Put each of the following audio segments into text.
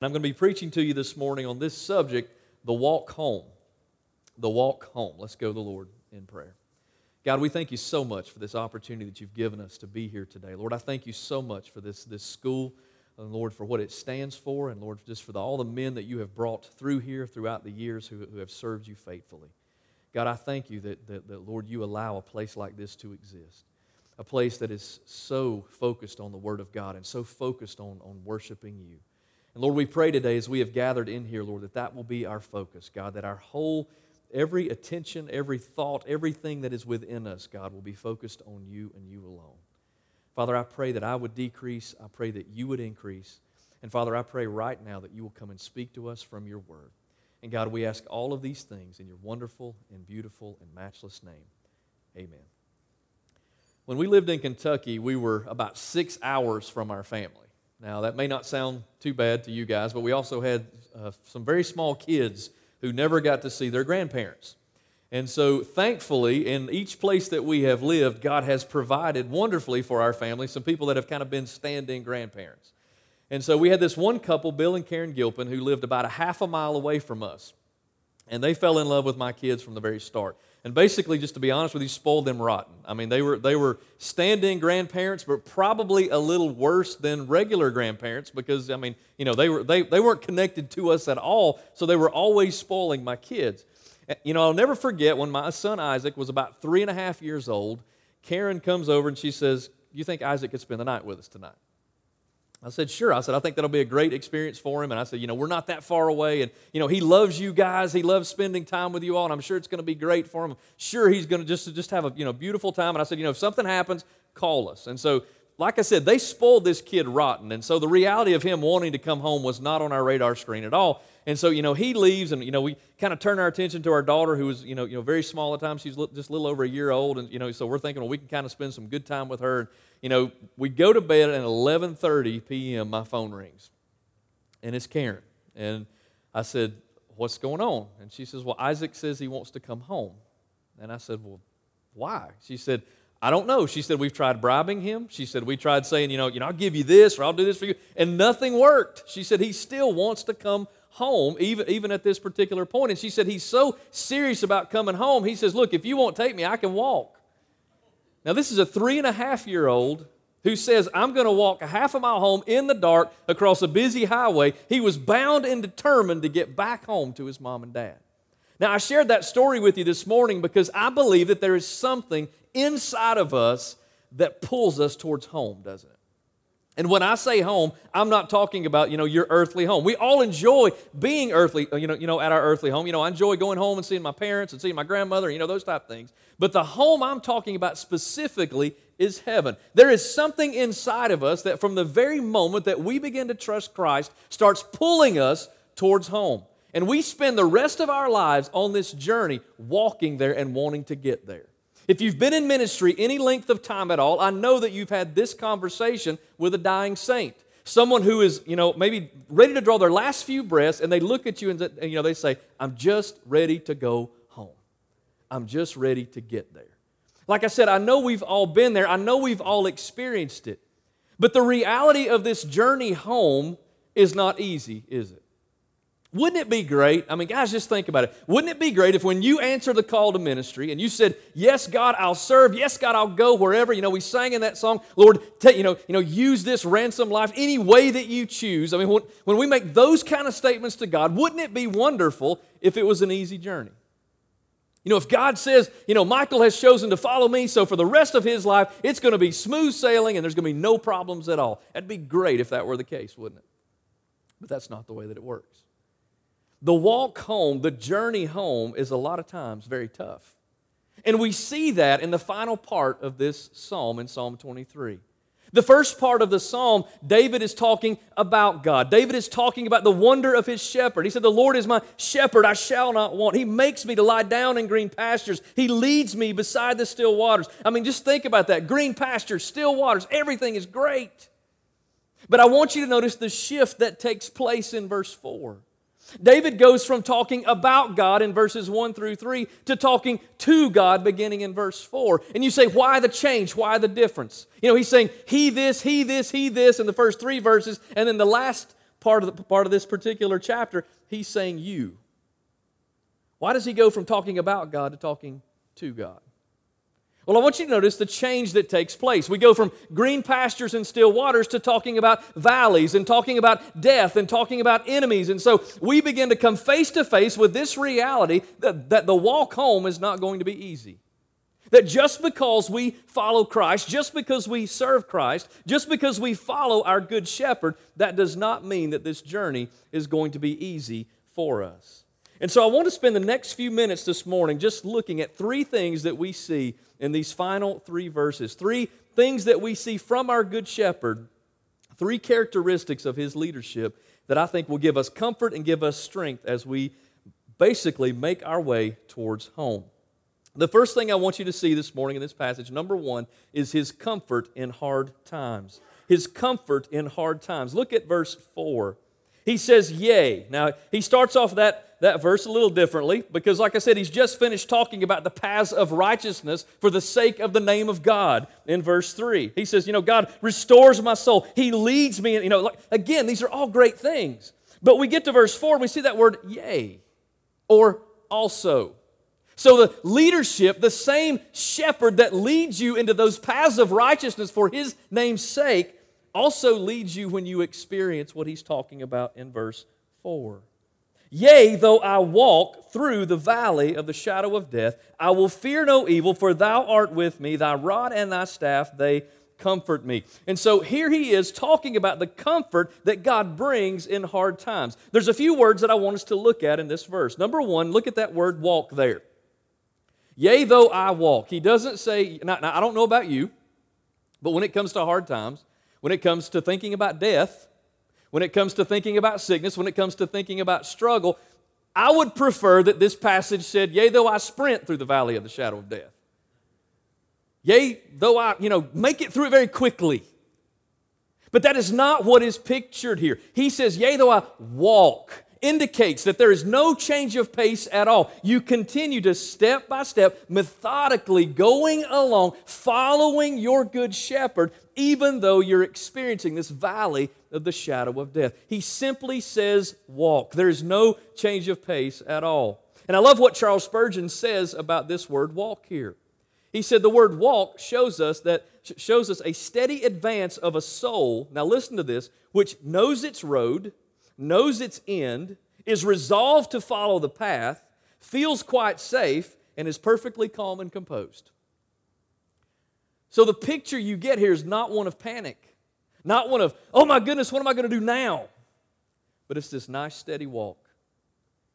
And I'm going to be preaching to you this morning on this subject, the walk home. The walk home. Let's go to the Lord in prayer. God, we thank you so much for this opportunity that you've given us to be here today. Lord, I thank you so much for this, this school, and Lord, for what it stands for, and Lord, just for the, all the men that you have brought through here throughout the years who, who have served you faithfully. God, I thank you that, that, that, Lord, you allow a place like this to exist, a place that is so focused on the Word of God and so focused on, on worshiping you. And Lord, we pray today as we have gathered in here, Lord, that that will be our focus, God, that our whole, every attention, every thought, everything that is within us, God, will be focused on you and you alone. Father, I pray that I would decrease. I pray that you would increase. And Father, I pray right now that you will come and speak to us from your word. And God, we ask all of these things in your wonderful and beautiful and matchless name. Amen. When we lived in Kentucky, we were about six hours from our family. Now, that may not sound too bad to you guys, but we also had uh, some very small kids who never got to see their grandparents. And so, thankfully, in each place that we have lived, God has provided wonderfully for our family some people that have kind of been stand in grandparents. And so, we had this one couple, Bill and Karen Gilpin, who lived about a half a mile away from us. And they fell in love with my kids from the very start and basically, just to be honest with you, spoiled them rotten. I mean, they were, they were stand-in grandparents, but probably a little worse than regular grandparents because, I mean, you know, they, were, they, they weren't connected to us at all, so they were always spoiling my kids. You know, I'll never forget when my son Isaac was about three and a half years old, Karen comes over and she says, you think Isaac could spend the night with us tonight? I said, sure. I said, I think that'll be a great experience for him. And I said, you know, we're not that far away. And, you know, he loves you guys. He loves spending time with you all. And I'm sure it's going to be great for him. Sure, he's going to just, just have a, you know, beautiful time. And I said, you know, if something happens, call us. And so, like I said, they spoiled this kid rotten. And so the reality of him wanting to come home was not on our radar screen at all. And so, you know, he leaves and, you know, we kind of turn our attention to our daughter who was, you know, you know very small at the time. She's just a little over a year old. And, you know, so we're thinking, well, we can kind of spend some good time with her. And, you know, we go to bed at 11:30 p.m. My phone rings, and it's Karen. And I said, "What's going on?" And she says, "Well, Isaac says he wants to come home." And I said, "Well, why?" She said, "I don't know." She said, "We've tried bribing him." She said, "We tried saying, you know, you know, I'll give you this or I'll do this for you," and nothing worked. She said, "He still wants to come." Home even, even at this particular point and she said he's so serious about coming home he says look if you won't take me i can walk now, this is a three and a half year old who says, I'm going to walk a half a mile home in the dark across a busy highway. He was bound and determined to get back home to his mom and dad. Now, I shared that story with you this morning because I believe that there is something inside of us that pulls us towards home, doesn't it? And when I say home, I'm not talking about, you know, your earthly home. We all enjoy being earthly, uh, you know, you know, at our earthly home. You know, I enjoy going home and seeing my parents and seeing my grandmother, you know, those type of things. But the home I'm talking about specifically is heaven. There is something inside of us that from the very moment that we begin to trust Christ starts pulling us towards home. And we spend the rest of our lives on this journey walking there and wanting to get there. If you've been in ministry any length of time at all, I know that you've had this conversation with a dying saint. Someone who is, you know, maybe ready to draw their last few breaths, and they look at you and, you know, they say, I'm just ready to go home. I'm just ready to get there. Like I said, I know we've all been there. I know we've all experienced it. But the reality of this journey home is not easy, is it? Wouldn't it be great? I mean, guys, just think about it. Wouldn't it be great if when you answer the call to ministry and you said, Yes, God, I'll serve. Yes, God, I'll go wherever. You know, we sang in that song, Lord, take, you know, you know, use this ransom life any way that you choose. I mean, when, when we make those kind of statements to God, wouldn't it be wonderful if it was an easy journey? You know, if God says, you know, Michael has chosen to follow me, so for the rest of his life, it's going to be smooth sailing and there's going to be no problems at all. That'd be great if that were the case, wouldn't it? But that's not the way that it works. The walk home, the journey home, is a lot of times very tough. And we see that in the final part of this psalm in Psalm 23. The first part of the psalm, David is talking about God. David is talking about the wonder of his shepherd. He said, The Lord is my shepherd, I shall not want. He makes me to lie down in green pastures. He leads me beside the still waters. I mean, just think about that green pastures, still waters, everything is great. But I want you to notice the shift that takes place in verse 4. David goes from talking about God in verses 1 through 3 to talking to God beginning in verse 4. And you say, why the change? Why the difference? You know, he's saying, he this, he this, he this in the first three verses, and then the last part of, the, part of this particular chapter, he's saying you. Why does he go from talking about God to talking to God? Well, I want you to notice the change that takes place. We go from green pastures and still waters to talking about valleys and talking about death and talking about enemies. And so we begin to come face to face with this reality that, that the walk home is not going to be easy. That just because we follow Christ, just because we serve Christ, just because we follow our good shepherd, that does not mean that this journey is going to be easy for us. And so I want to spend the next few minutes this morning just looking at three things that we see in these final three verses. Three things that we see from our good shepherd, three characteristics of his leadership that I think will give us comfort and give us strength as we basically make our way towards home. The first thing I want you to see this morning in this passage, number one, is his comfort in hard times. His comfort in hard times. Look at verse 4. He says, Yea. Now, he starts off that, that verse a little differently because, like I said, he's just finished talking about the paths of righteousness for the sake of the name of God in verse 3. He says, You know, God restores my soul. He leads me. And, you know, like, again, these are all great things. But we get to verse 4 and we see that word, Yea, or also. So, the leadership, the same shepherd that leads you into those paths of righteousness for his name's sake, also leads you when you experience what he's talking about in verse 4. Yea, though I walk through the valley of the shadow of death, I will fear no evil, for thou art with me, thy rod and thy staff, they comfort me. And so here he is talking about the comfort that God brings in hard times. There's a few words that I want us to look at in this verse. Number one, look at that word walk there. Yea, though I walk. He doesn't say, now, now, I don't know about you, but when it comes to hard times, when it comes to thinking about death, when it comes to thinking about sickness, when it comes to thinking about struggle, I would prefer that this passage said, Yea, though I sprint through the valley of the shadow of death. Yea, though I, you know, make it through it very quickly. But that is not what is pictured here. He says, Yea, though I walk indicates that there is no change of pace at all. You continue to step by step, methodically going along, following your good shepherd, even though you're experiencing this valley of the shadow of death. He simply says, walk. There is no change of pace at all. And I love what Charles Spurgeon says about this word walk here. He said the word walk shows us that shows us a steady advance of a soul. Now listen to this, which knows its road, knows its end, is resolved to follow the path, feels quite safe, and is perfectly calm and composed. So the picture you get here is not one of panic, not one of, oh my goodness, what am I going to do now? But it's this nice, steady walk.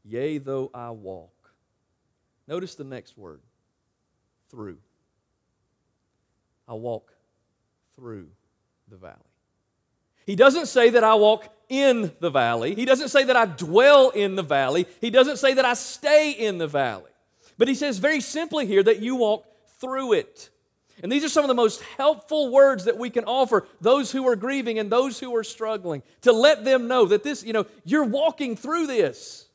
Yea, though I walk. Notice the next word through. I walk through the valley. He doesn't say that I walk in the valley. He doesn't say that I dwell in the valley. He doesn't say that I stay in the valley. But he says very simply here that you walk through it. And these are some of the most helpful words that we can offer those who are grieving and those who are struggling to let them know that this, you know, you're walking through this.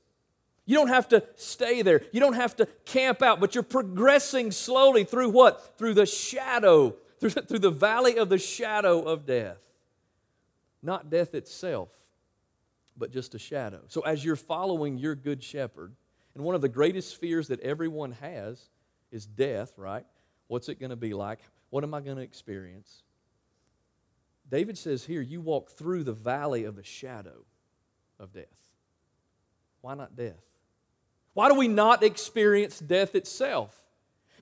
You don't have to stay there. You don't have to camp out, but you're progressing slowly through what? Through the shadow, through, through the valley of the shadow of death. Not death itself, but just a shadow. So as you're following your good shepherd, and one of the greatest fears that everyone has is death, right? What's it going to be like? What am I going to experience? David says here, you walk through the valley of the shadow of death. Why not death? Why do we not experience death itself?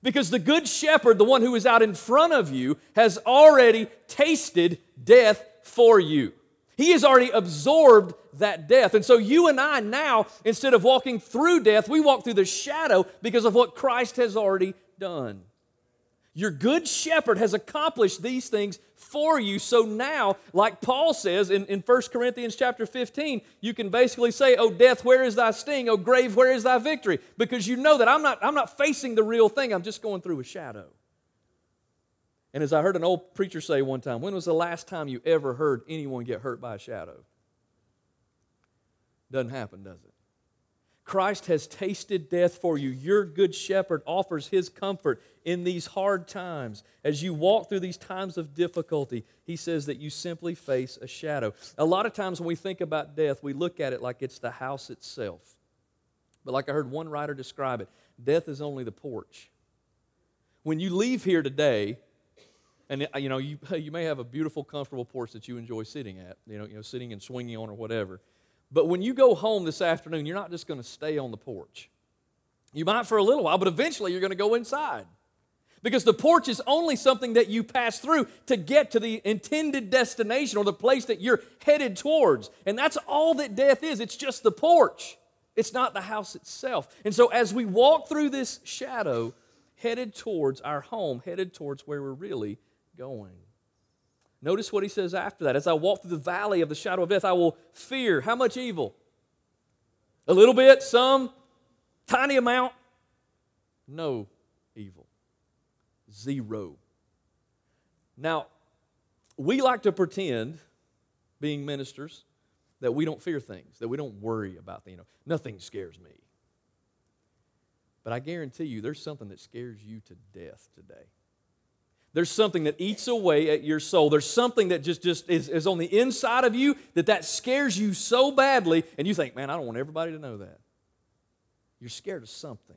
Because the good shepherd, the one who is out in front of you, has already tasted death for you. He has already absorbed that death. And so you and I now, instead of walking through death, we walk through the shadow because of what Christ has already done. Your good shepherd has accomplished these things for you. So now, like Paul says in, in 1 Corinthians chapter 15, you can basically say, Oh, death, where is thy sting? Oh, grave, where is thy victory? Because you know that I'm not, I'm not facing the real thing, I'm just going through a shadow. And as I heard an old preacher say one time, when was the last time you ever heard anyone get hurt by a shadow? Doesn't happen, does it? Christ has tasted death for you. Your good shepherd offers his comfort in these hard times. As you walk through these times of difficulty, he says that you simply face a shadow. A lot of times when we think about death, we look at it like it's the house itself. But like I heard one writer describe it, death is only the porch. When you leave here today, and you know you, you may have a beautiful, comfortable porch that you enjoy sitting at, you know, you know, sitting and swinging on or whatever. But when you go home this afternoon, you're not just going to stay on the porch. You might for a little while, but eventually you're going to go inside. Because the porch is only something that you pass through to get to the intended destination or the place that you're headed towards. And that's all that death is it's just the porch, it's not the house itself. And so as we walk through this shadow, headed towards our home, headed towards where we're really going. Notice what he says after that. As I walk through the valley of the shadow of death, I will fear. How much evil? A little bit, some, tiny amount. No evil. Zero. Now, we like to pretend, being ministers, that we don't fear things, that we don't worry about things. You know, nothing scares me. But I guarantee you, there's something that scares you to death today. There's something that eats away at your soul. There's something that just, just is, is on the inside of you that that scares you so badly, and you think, man, I don't want everybody to know that. You're scared of something.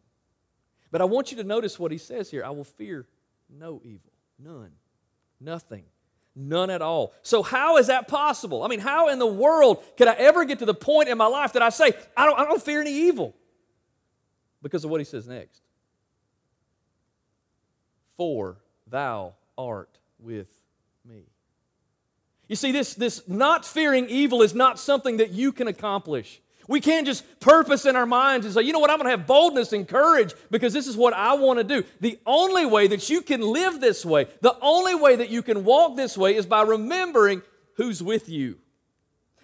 But I want you to notice what he says here I will fear no evil, none, nothing, none at all. So, how is that possible? I mean, how in the world could I ever get to the point in my life that I say, I don't, I don't fear any evil? Because of what he says next. For Thou art with me. You see, this, this not fearing evil is not something that you can accomplish. We can't just purpose in our minds and say, you know what, I'm going to have boldness and courage because this is what I want to do. The only way that you can live this way, the only way that you can walk this way is by remembering who's with you.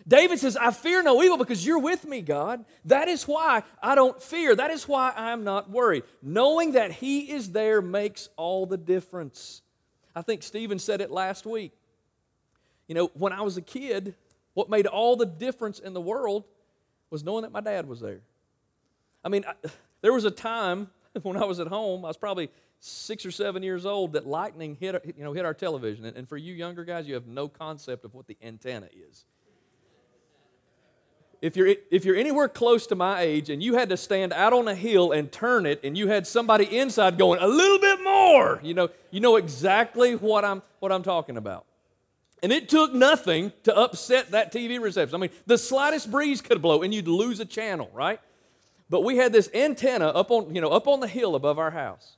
David says, I fear no evil because you're with me, God. That is why I don't fear. That is why I'm not worried. Knowing that He is there makes all the difference. I think Stephen said it last week. You know, when I was a kid, what made all the difference in the world was knowing that my dad was there. I mean, I, there was a time when I was at home, I was probably six or seven years old, that lightning hit, you know, hit our television. And, and for you younger guys, you have no concept of what the antenna is if you're, if you're anywhere close to my age and you had to stand out on a hill and turn it and you had somebody inside going a little bit more you know you know exactly what i'm what i'm talking about. And it took nothing to upset that tv reception. I mean the slightest breeze could blow and you'd lose a channel right? But we had this antenna up on you know up on the hill above our house.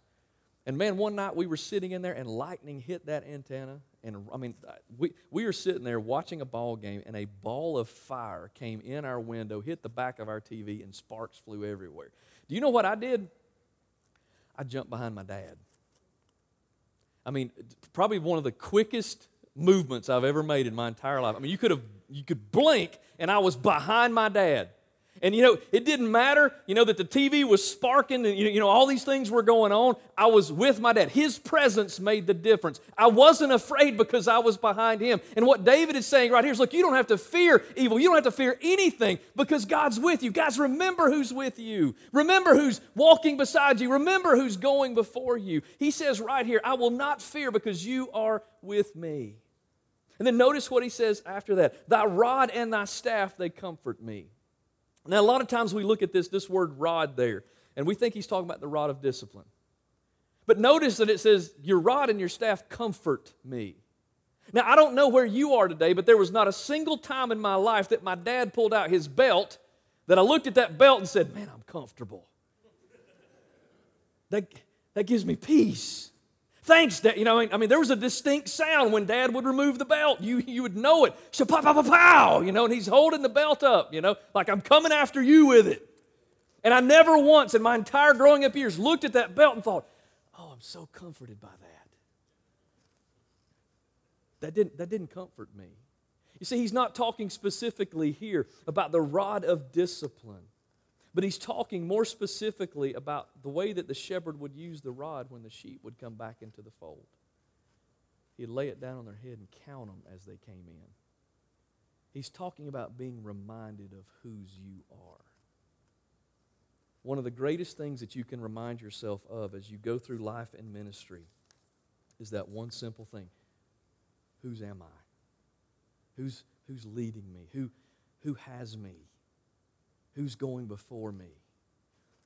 And man one night we were sitting in there and lightning hit that antenna and I mean, uh, we, we were sitting there watching a ball game, and a ball of fire came in our window, hit the back of our TV, and sparks flew everywhere. Do you know what I did? I jumped behind my dad. I mean, probably one of the quickest movements I've ever made in my entire life. I mean, you could have you could blink, and I was behind my dad. And you know, it didn't matter, you know, that the TV was sparking and you know, all these things were going on. I was with my dad. His presence made the difference. I wasn't afraid because I was behind him. And what David is saying right here is look, you don't have to fear evil. You don't have to fear anything because God's with you. Guys, remember who's with you. Remember who's walking beside you. Remember who's going before you. He says right here, I will not fear because you are with me. And then notice what he says after that. Thy rod and thy staff, they comfort me. Now, a lot of times we look at this, this word rod there, and we think he's talking about the rod of discipline. But notice that it says, Your rod and your staff comfort me. Now, I don't know where you are today, but there was not a single time in my life that my dad pulled out his belt that I looked at that belt and said, Man, I'm comfortable. That, that gives me peace. Thanks, Dad. You know, I mean, there was a distinct sound when Dad would remove the belt. You, you would know it. So, pow, pow, pow, pow, you know, and he's holding the belt up, you know, like I'm coming after you with it. And I never once in my entire growing up years looked at that belt and thought, oh, I'm so comforted by that. That didn't, that didn't comfort me. You see, he's not talking specifically here about the rod of discipline. But he's talking more specifically about the way that the shepherd would use the rod when the sheep would come back into the fold. He'd lay it down on their head and count them as they came in. He's talking about being reminded of whose you are. one of the greatest things that you can remind yourself of as you go through life and ministry is that one simple thing Whose am I? Who's, who's leading me? Who, who has me? Who's going before me?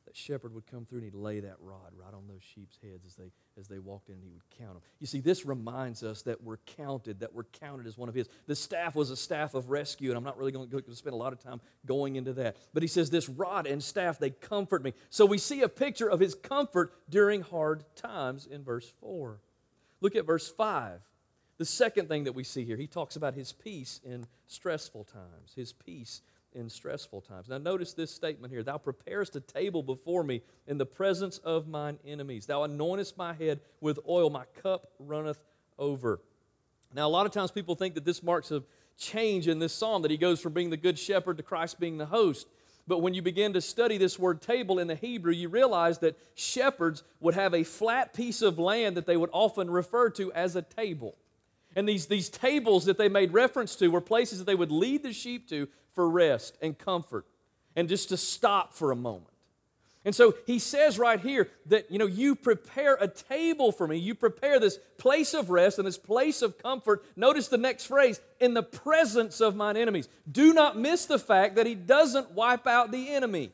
That shepherd would come through and he'd lay that rod right on those sheep's heads as they, as they walked in and he would count them. You see, this reminds us that we're counted, that we're counted as one of his. The staff was a staff of rescue, and I'm not really going to spend a lot of time going into that. But he says, This rod and staff, they comfort me. So we see a picture of his comfort during hard times in verse 4. Look at verse 5. The second thing that we see here, he talks about his peace in stressful times. His peace in stressful times. Now, notice this statement here Thou preparest a table before me in the presence of mine enemies. Thou anointest my head with oil, my cup runneth over. Now, a lot of times people think that this marks a change in this psalm, that he goes from being the good shepherd to Christ being the host. But when you begin to study this word table in the Hebrew, you realize that shepherds would have a flat piece of land that they would often refer to as a table. And these, these tables that they made reference to were places that they would lead the sheep to for rest and comfort and just to stop for a moment. And so he says right here that, you know, you prepare a table for me. You prepare this place of rest and this place of comfort. Notice the next phrase in the presence of mine enemies. Do not miss the fact that he doesn't wipe out the enemy.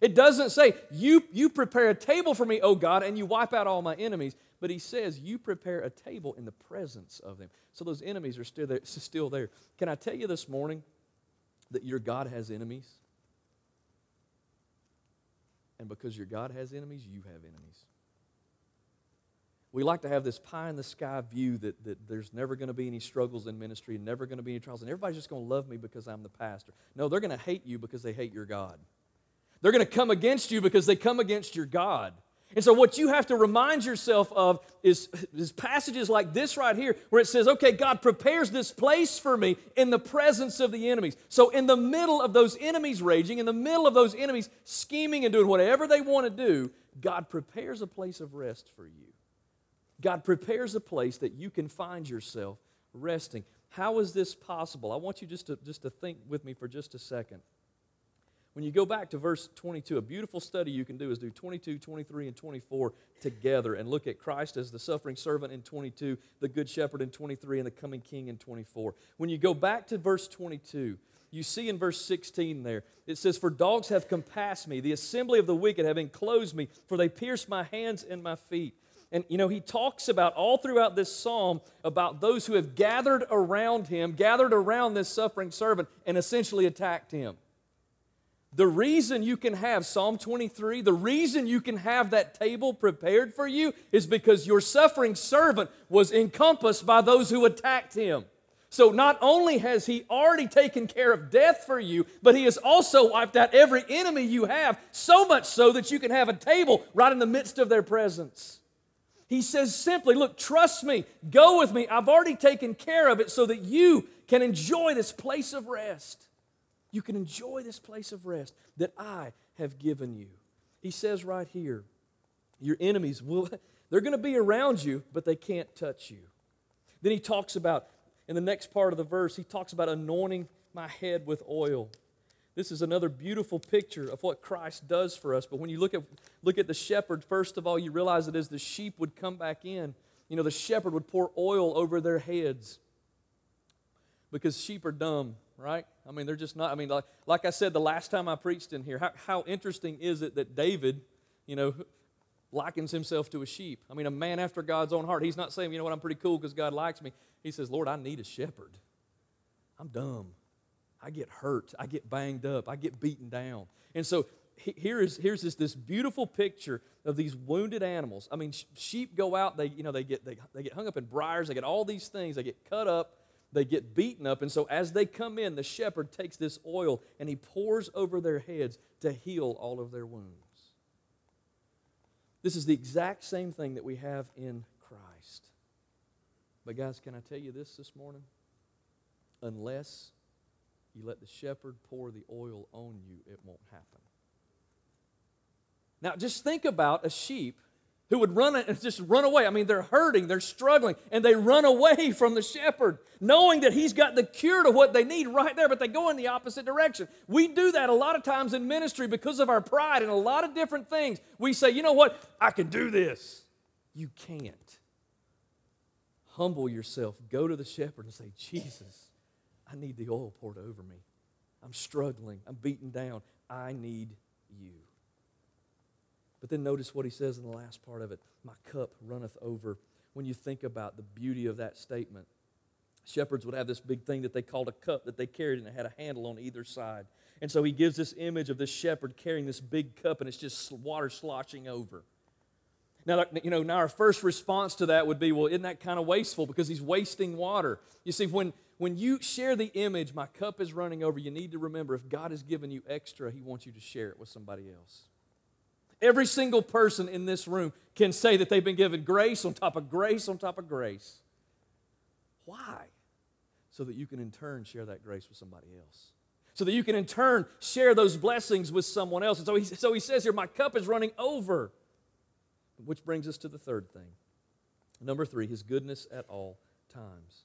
It doesn't say, you, you prepare a table for me, oh God, and you wipe out all my enemies. But he says, You prepare a table in the presence of them. So those enemies are still there. Still there. Can I tell you this morning that your God has enemies? And because your God has enemies, you have enemies. We like to have this pie in the sky view that, that there's never going to be any struggles in ministry, and never going to be any trials, and everybody's just going to love me because I'm the pastor. No, they're going to hate you because they hate your God. They're going to come against you because they come against your God. And so, what you have to remind yourself of is, is, passages like this right here, where it says, Okay, God prepares this place for me in the presence of the enemies. So, in the middle of those enemies raging, in the middle of those enemies scheming and doing whatever they want to do, God prepares a place of rest for you. God prepares a place that you can find yourself resting. How is this possible? I want you just to, just to think with me for just a second. When you go back to verse 22, a beautiful study you can do is do 22, 23, and 24 together and look at Christ as the suffering servant in 22, the good shepherd in 23, and the coming king in 24. When you go back to verse 22, you see in verse 16 there, it says, For dogs have compassed me, the assembly of the wicked have enclosed me, for they pierced my hands and my feet. And you know, he talks about all throughout this psalm about those who have gathered around him, gathered around this suffering servant, and essentially attacked him. The reason you can have Psalm 23, the reason you can have that table prepared for you is because your suffering servant was encompassed by those who attacked him. So not only has he already taken care of death for you, but he has also wiped out every enemy you have, so much so that you can have a table right in the midst of their presence. He says simply, Look, trust me, go with me. I've already taken care of it so that you can enjoy this place of rest you can enjoy this place of rest that I have given you. He says right here, your enemies will, they're going to be around you, but they can't touch you. Then he talks about, in the next part of the verse, he talks about anointing my head with oil. This is another beautiful picture of what Christ does for us. But when you look at, look at the shepherd, first of all, you realize that as the sheep would come back in, you know, the shepherd would pour oil over their heads because sheep are dumb right? I mean, they're just not, I mean, like, like I said the last time I preached in here, how, how interesting is it that David, you know, likens himself to a sheep? I mean, a man after God's own heart. He's not saying, you know what, I'm pretty cool because God likes me. He says, Lord, I need a shepherd. I'm dumb. I get hurt. I get banged up. I get beaten down. And so here is here's this, this beautiful picture of these wounded animals. I mean, sheep go out, they, you know, they get, they, they get hung up in briars, they get all these things, they get cut up, they get beaten up. And so as they come in, the shepherd takes this oil and he pours over their heads to heal all of their wounds. This is the exact same thing that we have in Christ. But, guys, can I tell you this this morning? Unless you let the shepherd pour the oil on you, it won't happen. Now, just think about a sheep who would run and just run away. I mean, they're hurting, they're struggling, and they run away from the shepherd, knowing that he's got the cure to what they need right there, but they go in the opposite direction. We do that a lot of times in ministry because of our pride and a lot of different things. We say, you know what? I can do this. You can't. Humble yourself, go to the shepherd and say, Jesus, I need the oil poured over me. I'm struggling, I'm beaten down. I need you. But then notice what he says in the last part of it My cup runneth over. When you think about the beauty of that statement, shepherds would have this big thing that they called a cup that they carried and it had a handle on either side. And so he gives this image of this shepherd carrying this big cup and it's just water sloshing over. Now, you know, now our first response to that would be, well, isn't that kind of wasteful because he's wasting water? You see, when, when you share the image, my cup is running over, you need to remember if God has given you extra, he wants you to share it with somebody else. Every single person in this room can say that they've been given grace on top of grace on top of grace. Why? So that you can in turn share that grace with somebody else. So that you can in turn share those blessings with someone else. And so he, so he says here, My cup is running over. Which brings us to the third thing. Number three, his goodness at all times.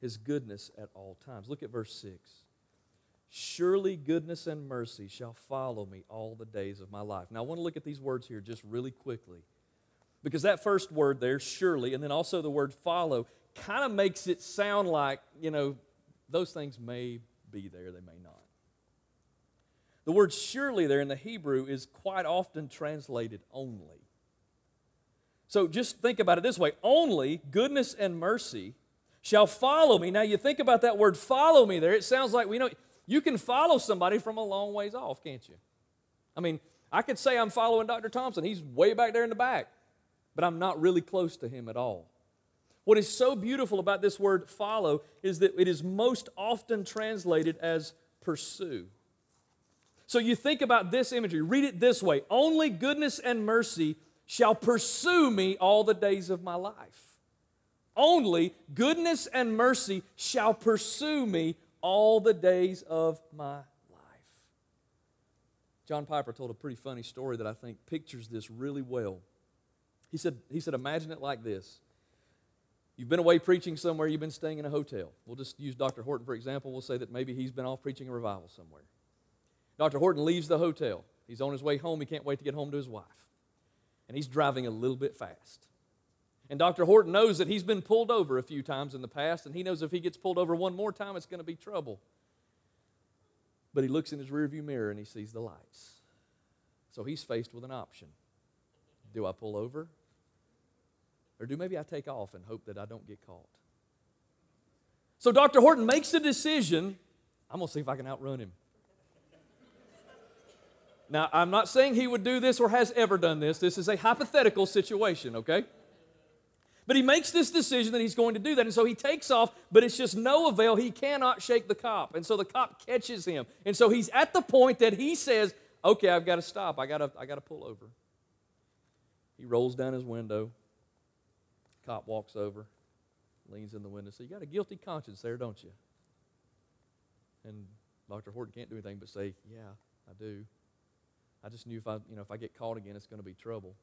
His goodness at all times. Look at verse 6. Surely goodness and mercy shall follow me all the days of my life. Now, I want to look at these words here just really quickly. Because that first word there, surely, and then also the word follow, kind of makes it sound like, you know, those things may be there, they may not. The word surely there in the Hebrew is quite often translated only. So just think about it this way only goodness and mercy shall follow me. Now, you think about that word follow me there, it sounds like we know you can follow somebody from a long ways off, can't you? I mean, I could say I'm following Dr. Thompson. He's way back there in the back, but I'm not really close to him at all. What is so beautiful about this word follow is that it is most often translated as pursue. So you think about this imagery, read it this way Only goodness and mercy shall pursue me all the days of my life. Only goodness and mercy shall pursue me all the days of my life. John Piper told a pretty funny story that I think pictures this really well. He said, he said, Imagine it like this. You've been away preaching somewhere, you've been staying in a hotel. We'll just use Dr. Horton for example. We'll say that maybe he's been off preaching a revival somewhere. Dr. Horton leaves the hotel. He's on his way home. He can't wait to get home to his wife. And he's driving a little bit fast. And Dr. Horton knows that he's been pulled over a few times in the past, and he knows if he gets pulled over one more time, it's going to be trouble. But he looks in his rearview mirror and he sees the lights. So he's faced with an option. Do I pull over? Or do maybe I take off and hope that I don't get caught? So Dr. Horton makes a decision. I'm going to see if I can outrun him. Now, I'm not saying he would do this or has ever done this. This is a hypothetical situation, okay? But he makes this decision that he's going to do that. And so he takes off, but it's just no avail. He cannot shake the cop. And so the cop catches him. And so he's at the point that he says, Okay, I've got to stop. I got to, I got to pull over. He rolls down his window. Cop walks over, leans in the window. So you got a guilty conscience there, don't you? And Dr. Horton can't do anything but say, Yeah, I do. I just knew if I, you know, if I get caught again, it's going to be trouble.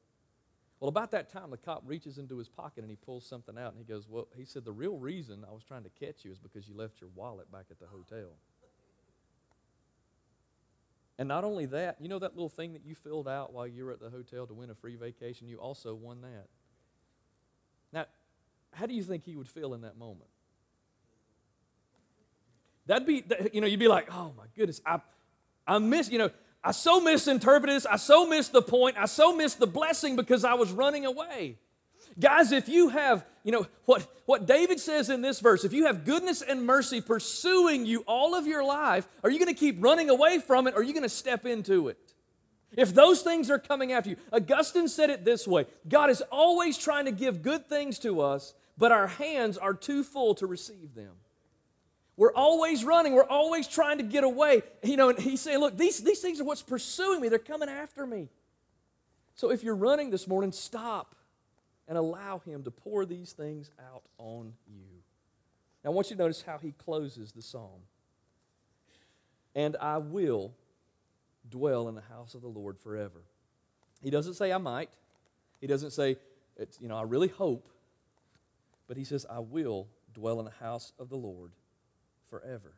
Well, about that time, the cop reaches into his pocket and he pulls something out and he goes, Well, he said, the real reason I was trying to catch you is because you left your wallet back at the hotel. And not only that, you know that little thing that you filled out while you were at the hotel to win a free vacation? You also won that. Now, how do you think he would feel in that moment? That'd be, you know, you'd be like, oh my goodness, I, I miss, you know, I so misinterpreted this. I so missed the point. I so missed the blessing because I was running away. Guys, if you have, you know, what, what David says in this verse, if you have goodness and mercy pursuing you all of your life, are you going to keep running away from it or are you going to step into it? If those things are coming after you, Augustine said it this way God is always trying to give good things to us, but our hands are too full to receive them. We're always running. We're always trying to get away. You know, and he's saying, look, these, these things are what's pursuing me. They're coming after me. So if you're running this morning, stop and allow him to pour these things out on you. Now, I want you to notice how he closes the psalm. And I will dwell in the house of the Lord forever. He doesn't say I might. He doesn't say, you know, I really hope, but he says, I will dwell in the house of the Lord forever.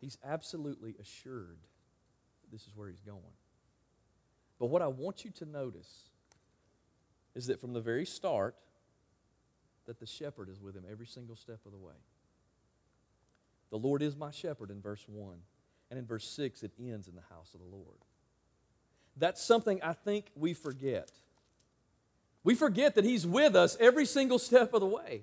He's absolutely assured that this is where he's going. But what I want you to notice is that from the very start, that the shepherd is with him every single step of the way. The Lord is my shepherd in verse 1. And in verse 6, it ends in the house of the Lord. That's something I think we forget. We forget that He's with us every single step of the way.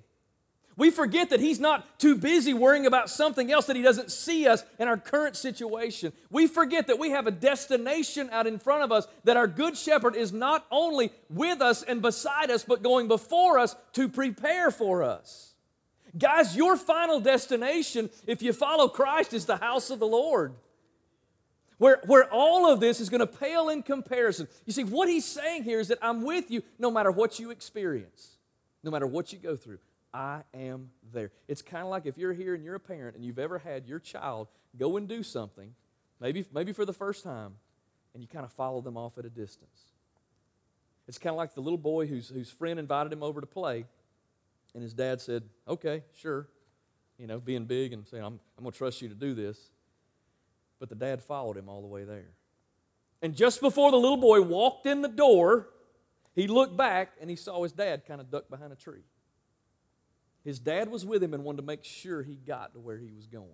We forget that He's not too busy worrying about something else, that He doesn't see us in our current situation. We forget that we have a destination out in front of us, that our Good Shepherd is not only with us and beside us, but going before us to prepare for us. Guys, your final destination, if you follow Christ, is the house of the Lord where, where all of this is going to pale in comparison. You see, what he's saying here is that I'm with you no matter what you experience, no matter what you go through. I am there. It's kind of like if you're here and you're a parent and you've ever had your child go and do something, maybe, maybe for the first time, and you kind of follow them off at a distance. It's kind of like the little boy whose, whose friend invited him over to play, and his dad said, Okay, sure. You know, being big and saying, I'm, I'm going to trust you to do this. But the dad followed him all the way there. And just before the little boy walked in the door, he looked back and he saw his dad kind of duck behind a tree. His dad was with him and wanted to make sure he got to where he was going.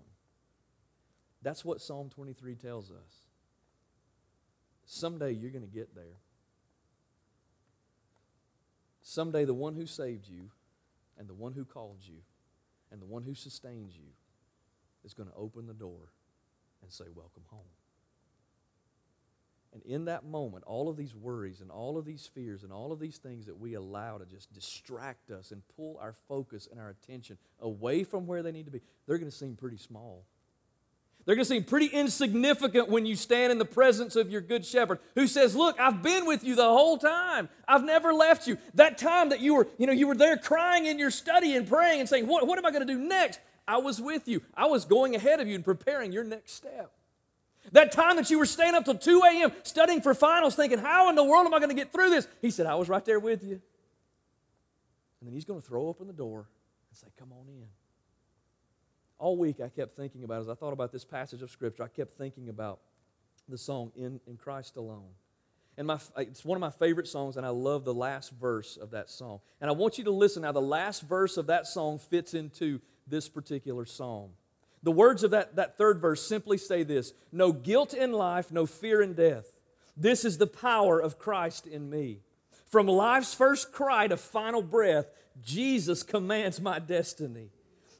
That's what Psalm 23 tells us. Someday you're going to get there. Someday the one who saved you and the one who called you and the one who sustains you is going to open the door and say, Welcome home. And in that moment, all of these worries and all of these fears and all of these things that we allow to just distract us and pull our focus and our attention away from where they need to be, they're going to seem pretty small. They're going to seem pretty insignificant when you stand in the presence of your good shepherd who says, "Look, I've been with you the whole time. I've never left you. That time that you were, you know, you were there crying in your study and praying and saying, "What, what am I going to do next?" I was with you. I was going ahead of you and preparing your next step. That time that you were staying up till 2 a.m. studying for finals, thinking, How in the world am I going to get through this? He said, I was right there with you. And then he's going to throw open the door and say, Come on in. All week I kept thinking about, as I thought about this passage of Scripture, I kept thinking about the song In, in Christ Alone. And my, it's one of my favorite songs, and I love the last verse of that song. And I want you to listen now. The last verse of that song fits into this particular psalm. The words of that, that third verse simply say this No guilt in life, no fear in death. This is the power of Christ in me. From life's first cry to final breath, Jesus commands my destiny.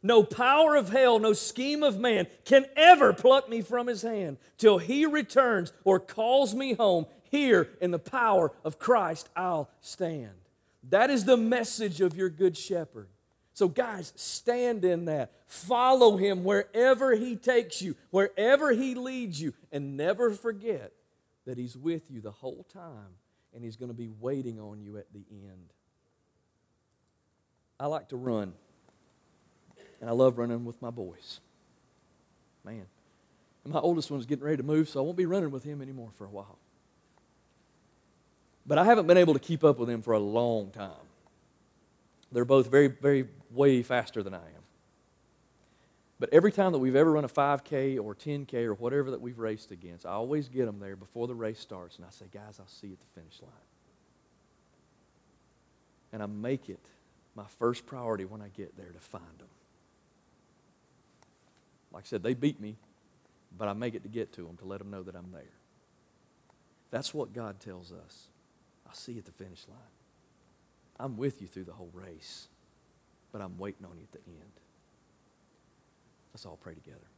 No power of hell, no scheme of man can ever pluck me from his hand till he returns or calls me home. Here in the power of Christ, I'll stand. That is the message of your good shepherd. So, guys, stand in that. Follow him wherever he takes you, wherever he leads you, and never forget that he's with you the whole time and he's going to be waiting on you at the end. I like to run, and I love running with my boys. Man, and my oldest one's getting ready to move, so I won't be running with him anymore for a while. But I haven't been able to keep up with him for a long time. They're both very, very way faster than I am. But every time that we've ever run a 5K or 10K or whatever that we've raced against, I always get them there before the race starts, and I say, guys, I'll see you at the finish line. And I make it my first priority when I get there to find them. Like I said, they beat me, but I make it to get to them to let them know that I'm there. That's what God tells us. I'll see you at the finish line. I'm with you through the whole race, but I'm waiting on you at the end. Let's all pray together.